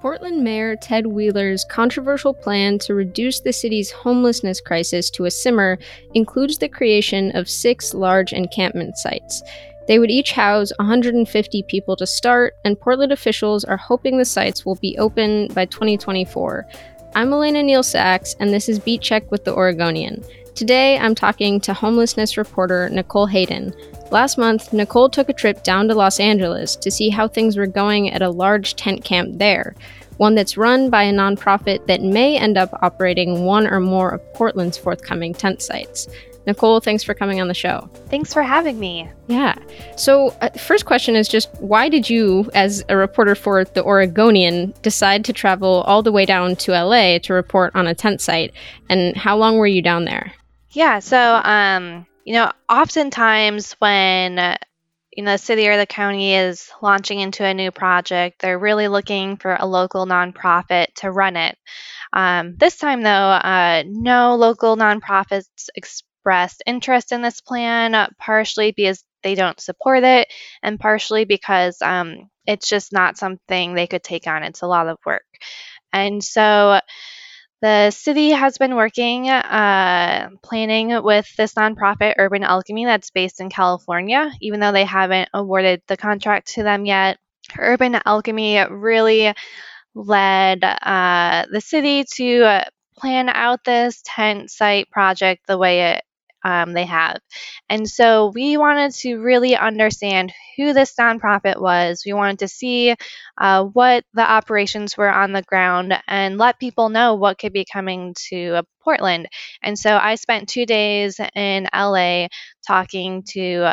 Portland Mayor Ted Wheeler's controversial plan to reduce the city's homelessness crisis to a simmer includes the creation of six large encampment sites. They would each house 150 people to start, and Portland officials are hoping the sites will be open by 2024. I'm Elena Neale-Sacks, and this is Beat Check with the Oregonian. Today, I'm talking to homelessness reporter Nicole Hayden. Last month, Nicole took a trip down to Los Angeles to see how things were going at a large tent camp there, one that's run by a nonprofit that may end up operating one or more of Portland's forthcoming tent sites. Nicole, thanks for coming on the show. Thanks for having me. Yeah. So, uh, first question is just why did you, as a reporter for The Oregonian, decide to travel all the way down to LA to report on a tent site? And how long were you down there? Yeah. So, um, you know, oftentimes when you know the city or the county is launching into a new project, they're really looking for a local nonprofit to run it. Um, this time, though, uh, no local nonprofits expressed interest in this plan, uh, partially because they don't support it, and partially because um, it's just not something they could take on. It's a lot of work. And so the city has been working, uh, planning with this nonprofit, Urban Alchemy, that's based in California, even though they haven't awarded the contract to them yet. Urban Alchemy really led uh, the city to uh, plan out this tent site project the way it um, they have. And so we wanted to really understand who this nonprofit was. We wanted to see uh, what the operations were on the ground and let people know what could be coming to uh, Portland. And so I spent two days in LA talking to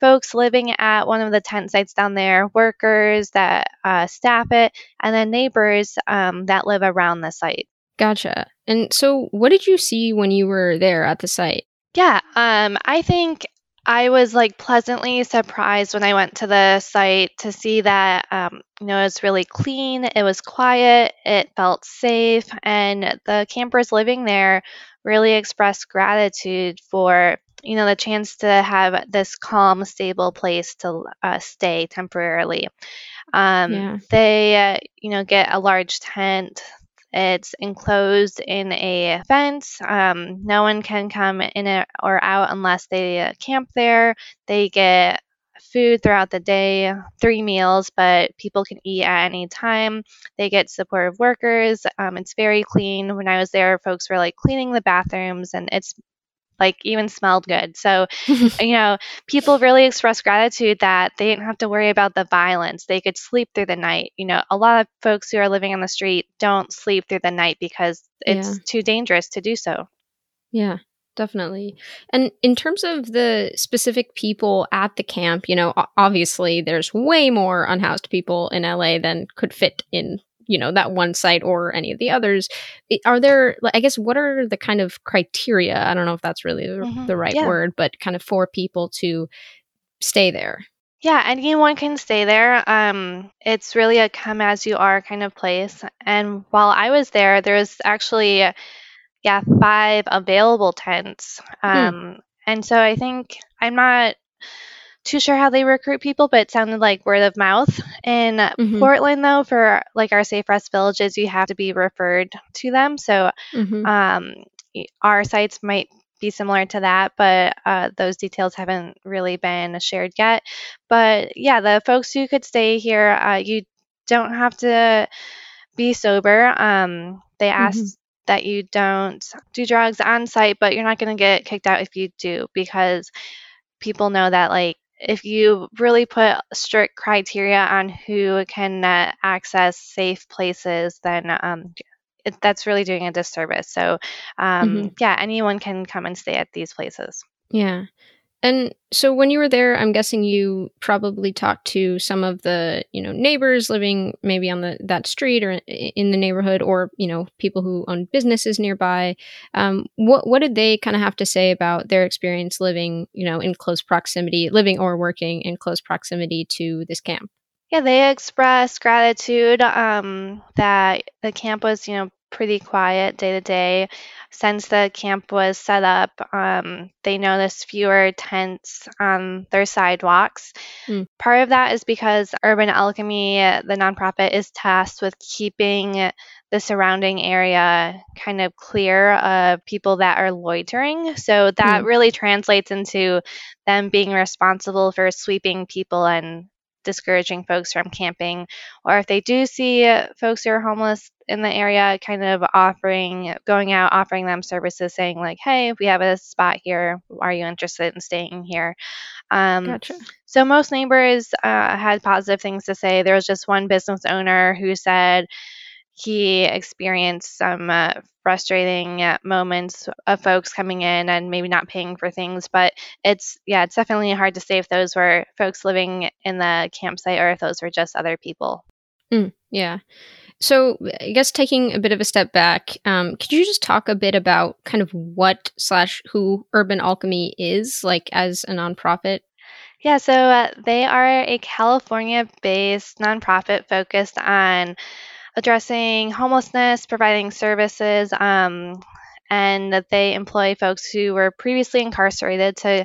folks living at one of the tent sites down there, workers that uh, staff it, and then neighbors um, that live around the site. Gotcha. And so, what did you see when you were there at the site? Yeah, um, I think I was like pleasantly surprised when I went to the site to see that um, you know it was really clean, it was quiet, it felt safe, and the campers living there really expressed gratitude for you know the chance to have this calm, stable place to uh, stay temporarily. Um, yeah. They uh, you know get a large tent it's enclosed in a fence. Um, no one can come in or out unless they camp there. They get food throughout the day, three meals, but people can eat at any time. They get supportive workers. Um, it's very clean. When I was there, folks were like cleaning the bathrooms, and it's like even smelled good. So, you know, people really expressed gratitude that they didn't have to worry about the violence. They could sleep through the night. You know, a lot of folks who are living on the street don't sleep through the night because it's yeah. too dangerous to do so. Yeah. Definitely. And in terms of the specific people at the camp, you know, obviously there's way more unhoused people in LA than could fit in you know that one site or any of the others are there i guess what are the kind of criteria i don't know if that's really the, mm-hmm. the right yeah. word but kind of for people to stay there yeah anyone can stay there um, it's really a come as you are kind of place and while i was there there's actually yeah five available tents hmm. um, hmm. and so i think i'm not too sure how they recruit people, but it sounded like word of mouth. In mm-hmm. Portland, though, for like our Safe Rest villages, you have to be referred to them. So mm-hmm. um, our sites might be similar to that, but uh, those details haven't really been shared yet. But yeah, the folks who could stay here, uh, you don't have to be sober. Um, they ask mm-hmm. that you don't do drugs on site, but you're not going to get kicked out if you do because people know that like if you really put strict criteria on who can uh, access safe places, then um, it, that's really doing a disservice. So, um, mm-hmm. yeah, anyone can come and stay at these places. Yeah. And so when you were there, I'm guessing you probably talked to some of the, you know, neighbors living maybe on the that street or in the neighborhood, or you know, people who own businesses nearby. Um, what what did they kind of have to say about their experience living, you know, in close proximity, living or working in close proximity to this camp? Yeah, they expressed gratitude um, that the camp was, you know, pretty quiet day to day. Since the camp was set up, um, they noticed fewer tents on their sidewalks. Mm. Part of that is because Urban Alchemy, the nonprofit, is tasked with keeping the surrounding area kind of clear of people that are loitering. So that Mm. really translates into them being responsible for sweeping people and discouraging folks from camping. Or if they do see folks who are homeless in the area, kind of offering, going out, offering them services, saying, like, hey, we have a spot here. Are you interested in staying here? Um, Gotcha. so most neighbors uh, had positive things to say. There was just one business owner who said he experienced some uh, frustrating uh, moments of folks coming in and maybe not paying for things. But it's yeah, it's definitely hard to say if those were folks living in the campsite or if those were just other people. Mm, yeah. So I guess taking a bit of a step back, um, could you just talk a bit about kind of what slash who Urban Alchemy is, like as a nonprofit? Yeah, so uh, they are a California based nonprofit focused on addressing homelessness, providing services, um, and that they employ folks who were previously incarcerated to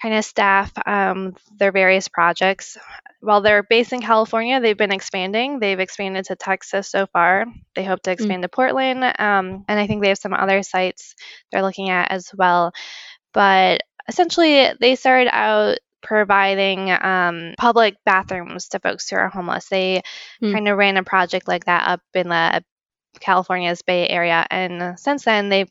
kind of staff um, their various projects. While they're based in California, they've been expanding. They've expanded to Texas so far. They hope to expand to Portland, um, and I think they have some other sites they're looking at as well. But essentially, they started out providing um, public bathrooms to folks who are homeless. They Hmm. kind of ran a project like that up in the California's Bay Area, and since then they've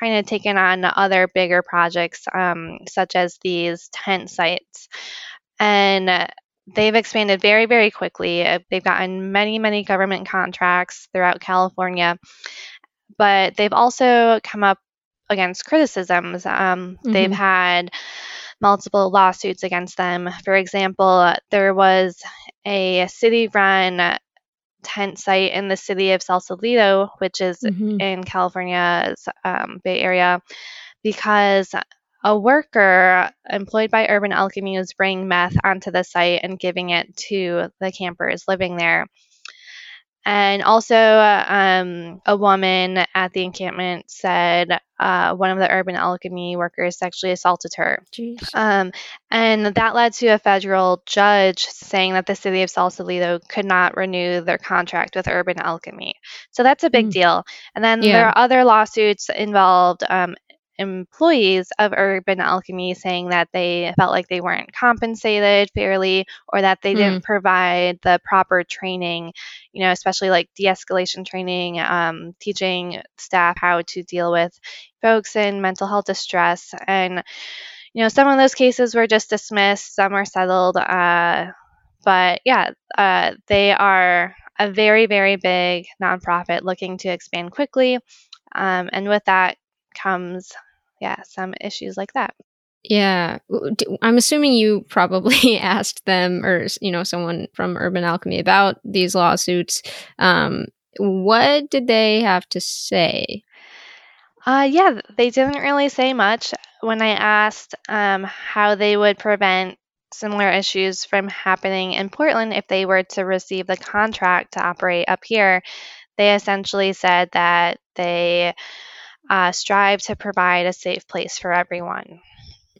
kind of taken on other bigger projects, um, such as these tent sites, and uh, they've expanded very, very quickly. Uh, They've gotten many, many government contracts throughout California, but they've also come up against criticisms. Um, They've Mhm. had multiple lawsuits against them. For example, there was a city run tent site in the city of Sausalito, which is Mhm. in California's um, Bay Area, because a worker employed by Urban Alchemy was bringing meth onto the site and giving it to the campers living there. And also, um, a woman at the encampment said uh, one of the Urban Alchemy workers sexually assaulted her. Um, and that led to a federal judge saying that the city of Sausalito could not renew their contract with Urban Alchemy. So that's a big Mm. deal. And then Yeah. there are other lawsuits involved um, employees of Urban Alchemy saying that they felt like they weren't compensated fairly or that they Hmm. didn't provide the proper training, you know, especially like de escalation training, um, teaching staff how to deal with folks in mental health distress. And, you know, some of those cases were just dismissed, some were settled. Uh, but yeah, uh, they are a very, very big nonprofit looking to expand quickly. Um, and with that comes, yeah, some issues like that. Yeah. I'm assuming you probably asked them or, you know, someone from Urban Alchemy about these lawsuits. Um, what did they have to say? Uh, yeah, they didn't really say much. When I asked um, how they would prevent similar issues from happening in Portland if they were to receive the contract to operate up here, they essentially said that they uh, strive to provide a safe place for everyone.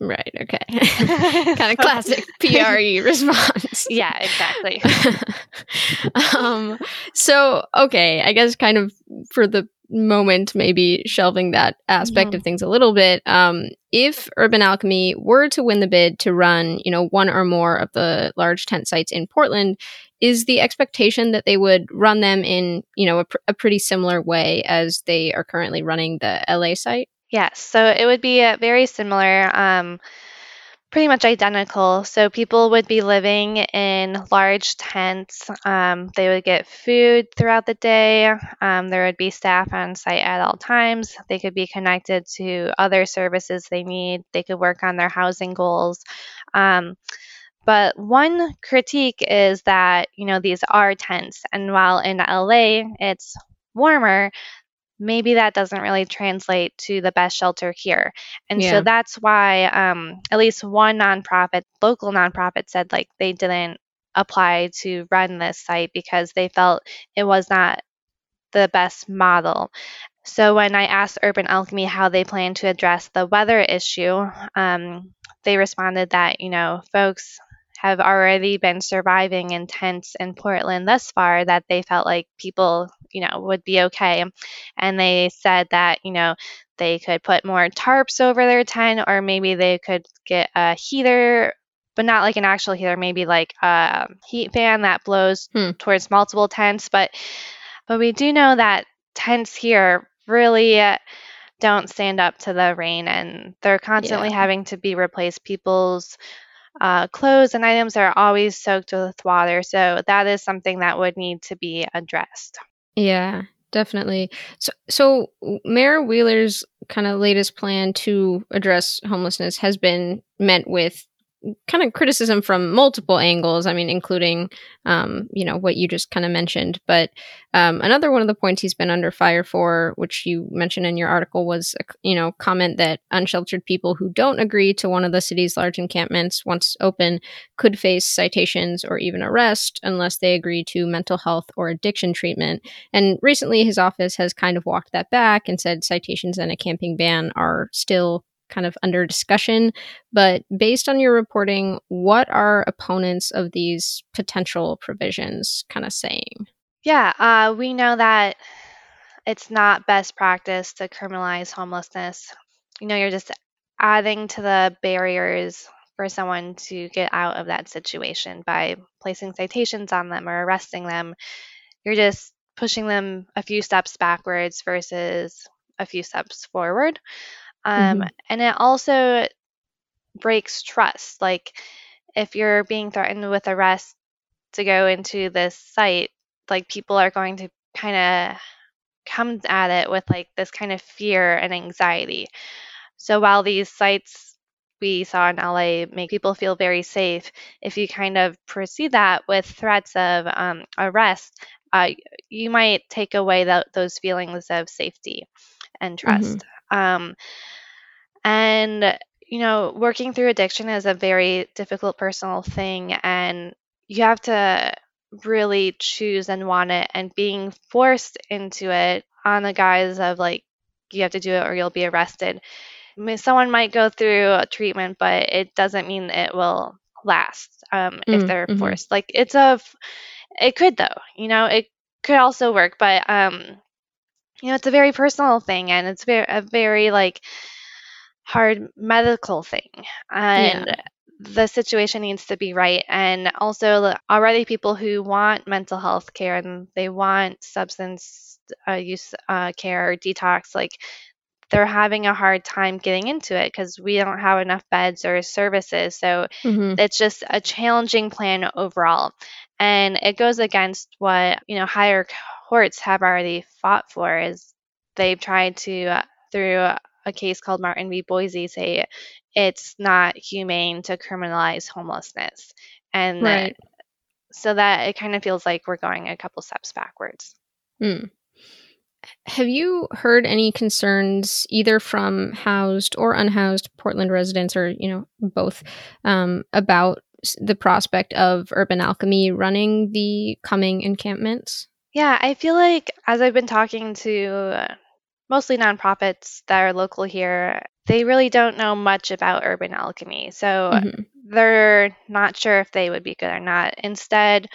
Right. Okay. kind of classic PR response. Yeah, exactly. um, so, okay, I guess kind of for the moment, maybe shelving that aspect Mhm. of things a little bit. Um, if Urban Alchemy were to win the bid to run, you know, one or more of the large tent sites in Portland, is the expectation that they would run them in, you know, a, pr- a pretty similar way as they are currently running the LA site? Yes, so it would be uh, very similar, um, pretty much identical. So people would be living in large tents. Um, they would get food throughout the day. Um, there would be staff on site at all times. They could be connected to other services they need. They could work on their housing goals. But one critique is that, you know, these are tents. And while in LA it's warmer, maybe that doesn't really translate to the best shelter here. And Yeah. so that's why um, at least one nonprofit, local nonprofit, said like they didn't apply to run this site because they felt it was not the best model. So when I asked Urban Alchemy how they plan to address the weather issue, um, they responded that, you know, folks have already been surviving in tents in Portland thus far that they felt like people, you know, would be okay. And they said that, you know, they could put more tarps over their tent or maybe they could get a heater but not like an actual heater maybe like a heat fan that blows hmm. towards multiple tents but but we do know that tents here really don't stand up to the rain and they're constantly yeah. having to be replaced people's uh, clothes and items are always soaked with water so that is something that would need to be addressed yeah definitely. So, so Mayor Wheeler's kind of latest plan to address homelessness has been met with kind of criticism from multiple angles. I mean, including, um, you know, what you just kind of mentioned. But um, another one of the points he's been under fire for, which you mentioned in your article, was, a, you know, comment that unsheltered people who don't agree to one of the city's large encampments once open could face citations or even arrest unless they agree to mental health or addiction treatment. And recently, his office has kind of walked that back and said citations and a camping ban are still kind of under discussion. But based on your reporting, what are opponents of these potential provisions kind of saying? Yeah, uh, we know that it's not best practice to criminalize homelessness. You know, you're just adding to the barriers for someone to get out of that situation by placing citations on them or arresting them. You're just pushing them a few steps backwards versus a few steps forward. Um, mm-hmm. And it also breaks trust. Like if you're being threatened with arrest to go into this site, like people are going to kind of come at it with like this kind of fear and anxiety. So while these sites we saw in LA make people feel very safe, if you kind of proceed that with threats of um, arrest, uh, you might take away the, those feelings of safety and mm-hmm. trust. Mm-hmm. Um, and, you know, working through addiction is a very difficult personal thing. And you have to really choose and want it. And being forced into it on the guise of like, you have to do it or you'll be arrested. I mean, someone might go through a treatment, but it doesn't mean it will last um, mm, if they're mm-hmm. forced. Like it's a, it could though, you know, it could also work, but um, you know, it's a very personal thing, and it's very a very like hard medical thing and yeah. the situation needs to be right and also already people who want mental health care and they want substance uh, use uh, care or detox like they're having a hard time getting into it because we don't have enough beds or services so mm-hmm. it's just a challenging plan overall and it goes against what you know higher courts have already fought for is they've tried to uh, through a case called Martin v. Boise say it's not humane to criminalize homelessness. And right. so that it kind of feels like we're going a couple steps backwards. Hmm. Have you heard any concerns either from housed or unhoused Portland residents, or you know both, um, about the prospect of Urban Alchemy running the coming encampments? Yeah, I feel like as I've been talking to mostly nonprofits that are local here, they really don't know much about urban alchemy. So mm-hmm. they're not sure if they would be good or not. Instead,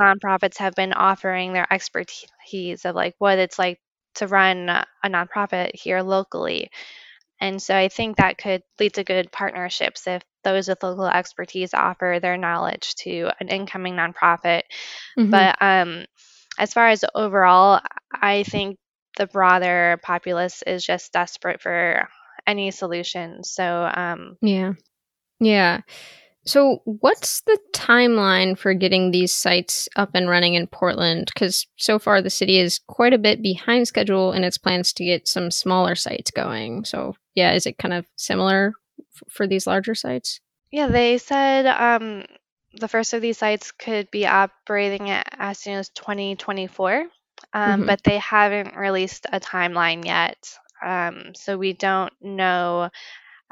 nonprofits have been offering their expertise of like what it's like to run a nonprofit here locally. And so I think that could lead to good partnerships if those with local expertise offer their knowledge to an incoming nonprofit. Mm-hmm. But um, as far as overall, I think the broader populace is just desperate for any solution. So, um, yeah. Yeah. So, what's the timeline for getting these sites up and running in Portland? Because so far the city is quite a bit behind schedule in its plans to get some smaller sites going. So, yeah, is it kind of similar f- for these larger sites? Yeah, they said um, the first of these sites could be operating as soon as 2024 um, mm-hmm. but they haven't released a timeline yet. Um, so we don't know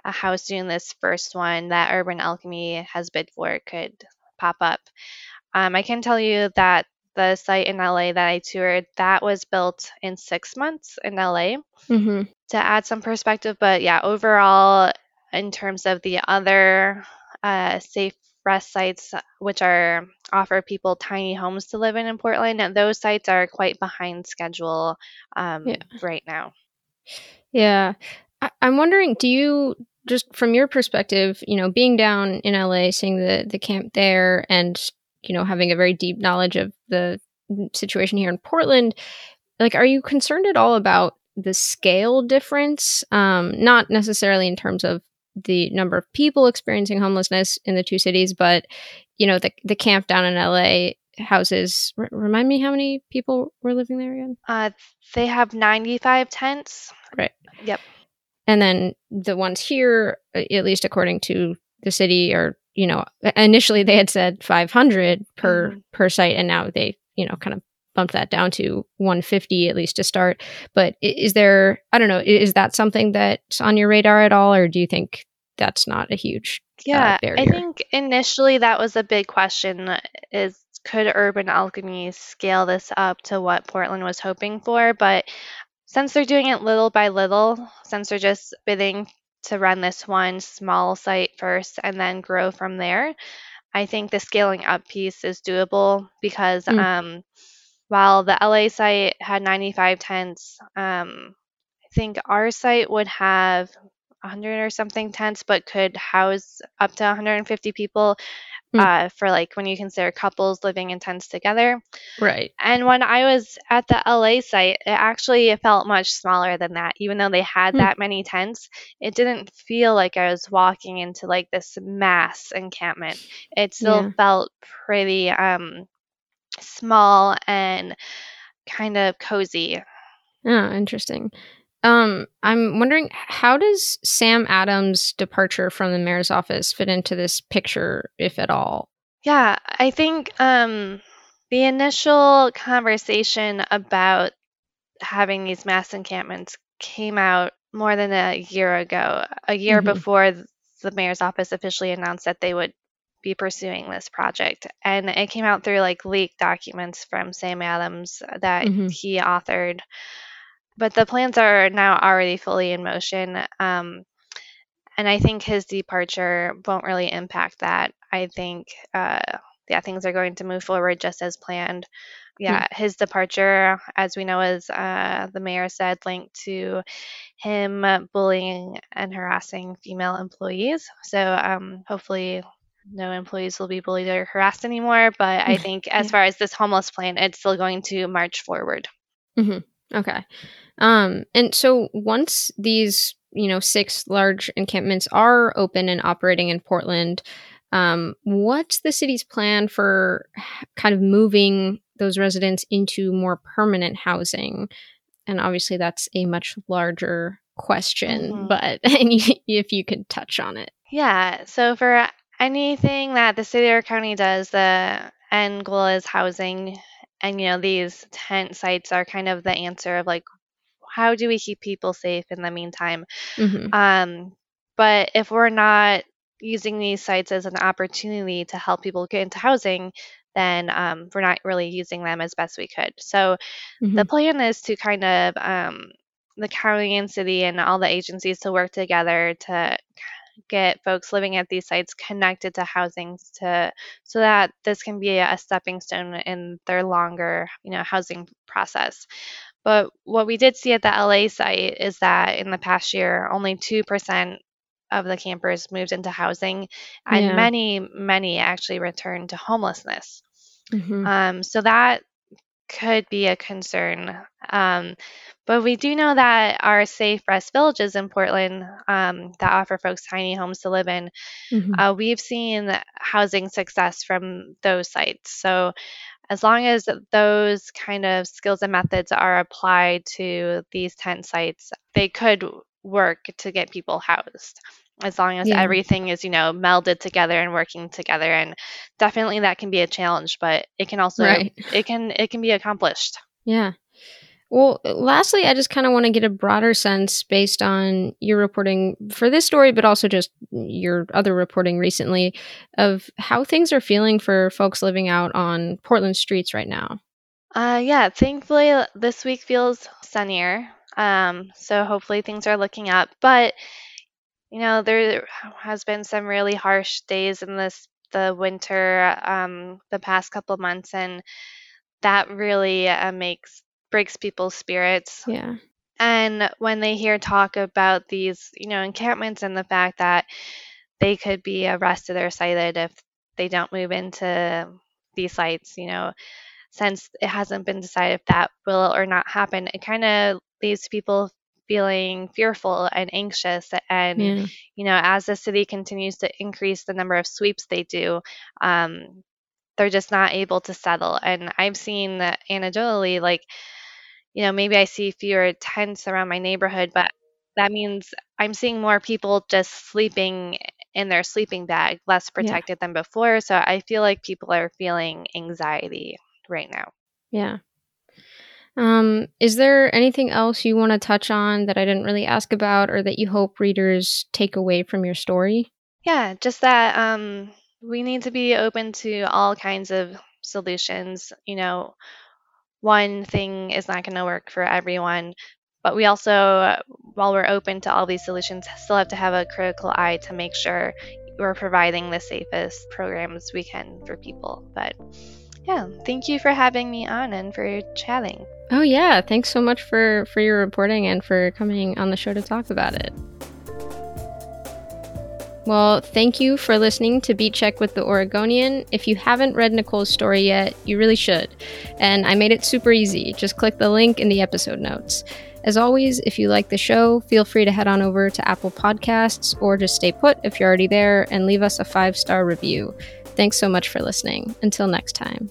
uh, how soon this first one that Urban Alchemy has bid for could pop up. Um, I can tell you that the site in LA that I toured, that was built in six months in LA hmm to add some perspective. But yeah, overall, in terms of the other uh, safe rest sites, which are offer people tiny homes to live in in Portland, and those sites are quite behind schedule um, Yeah. right now. Yeah. I- I'm wondering, do you just from your perspective, you know, being down in LA, seeing the the camp there and, you know, having a very deep knowledge of the situation here in Portland, like are you concerned at all about the scale difference? Um, not necessarily in terms of the number of people experiencing homelessness in the two cities, but you know, the the camp down in LA houses r- remind me how many people were living there again? Uh, they have 95 tents. Right. Yep. and then the ones here at least according to the city are you know initially they had said 500 per Mhm. per site and now they you know kind of bumped that down to 150 at least to start but is there i don't know is that something that's on your radar at all or do you think that's not a huge Yeah, I barrier. think initially that was a big question uh, is could Urban Alchemy scale this up to what Portland was hoping for? But since they're doing it little by little, since they're just bidding to run this one small site first and then grow from there, I think the scaling up piece is doable because Mm. um, while the LA site had 95 tents, um, I think our site would have 100 or something tents, but could house up to 150 people Mm. uh, for like when you consider couples living in tents together. right And when I was at the LA site, it actually felt much smaller than that. Even though they had Hmm. that many tents, it didn't feel like I was walking into like this mass encampment. It still Yeah. felt pretty um, small and kind of cozy. Oh, interesting. Um, I'm wondering how does Sam Adams' departure from the mayor's office fit into this picture, if at all? Yeah, I think um, the initial conversation about having these mass encampments came out more than a year ago, a year Mhm. before the mayor's office officially announced that they would be pursuing this project. And it came out through like leaked documents from Sam Adams that Mhm. he authored. But the plans are now already fully in motion. Um, and I think his departure won't really impact that. I think, uh, yeah, things are going to move forward just as planned. Yeah, his departure, as we know, is uh, the mayor said, linked to him bullying and harassing female employees. So um, hopefully, no employees will be bullied or harassed anymore. But I think, as Yeah. far as this homeless plan, it's still going to march forward. Okay. Um, and so once these, you know, six large encampments are open and operating in Portland, um, what's the city's plan for kind of moving those residents into more permanent housing? And obviously, that's a much larger question, Mhm. but if you could touch on it. Yeah, so for anything that the city or county does, the end goal is housing. And, you know, these tent sites are kind of the answer of like, how do we keep people safe in the meantime? hmm Um, but if we're not using these sites as an opportunity to help people get into housing, then um, we're not really using them as best we could. So the plan is to kind of um, the county and city and all the agencies to work together to get folks living at these sites connected to housing to so that this can be a stepping stone in their longer you know housing process. But what we did see at the LA site is that in the past year only 2% of the campers moved into housing and Yeah. many many actually returned to homelessness. Hmm um, so that could be a concern. Um, but we do know that our safe rest villages in Portland um, that offer folks tiny homes to live in, hmm uh, we've seen housing success from those sites. So as long as those kind of skills and methods are applied to these tent sites, they could work to get people housed. As long as Yeah. everything is, you know, melded together and working together, and definitely that can be a challenge, but it can also Right. it can it can be accomplished. Yeah. Well, lastly, I just kind of want to get a broader sense based on your reporting for this story, but also just your other reporting recently of how things are feeling for folks living out on Portland streets right now. Uh, yeah, thankfully uh, this week feels sunnier. Um, so hopefully things are looking up. But you know, there has been some really harsh days in this the winter um, the past couple months, and that really uh, makes breaks people's spirits. Yeah. And when they hear talk about these, you know, encampments and the fact that they could be arrested or cited if they don't move into these sites, you know, since it hasn't been decided if that will or not happen, it kind of leaves people feeling fearful and anxious. And, Yeah. you know, as the city continues to increase the number of sweeps they do, um, they're just not able to settle. And I've seen that anecdotally, like, you know, maybe I see fewer tents around my neighborhood, but that means I'm seeing more people just sleeping in their sleeping bag, less Yeah. protected than before. So I feel like people are feeling anxiety right now. Yeah. Um, is there anything else you want to touch on that I didn't really ask about or that you hope readers take away from your story? Yeah, just that um, we need to be open to all kinds of solutions. You know, one thing is not going to work for everyone, but we also, while we're open to all these solutions, still have to have a critical eye to make sure we're providing the safest programs we can for people. But yeah, thank you for having me on and for chatting. Oh yeah, thanks so much for for your reporting and for coming on the show to talk about it. Well, thank you for listening to Beat Check with the Oregonian. If you haven't read Nicole's story yet, you really should. And I made it super easy. Just click the link in the episode notes. As always, if you like the show, feel free to head on over to Apple Podcasts or just stay put if you're already there and leave us a five star review. Thanks so much for listening. Until next time.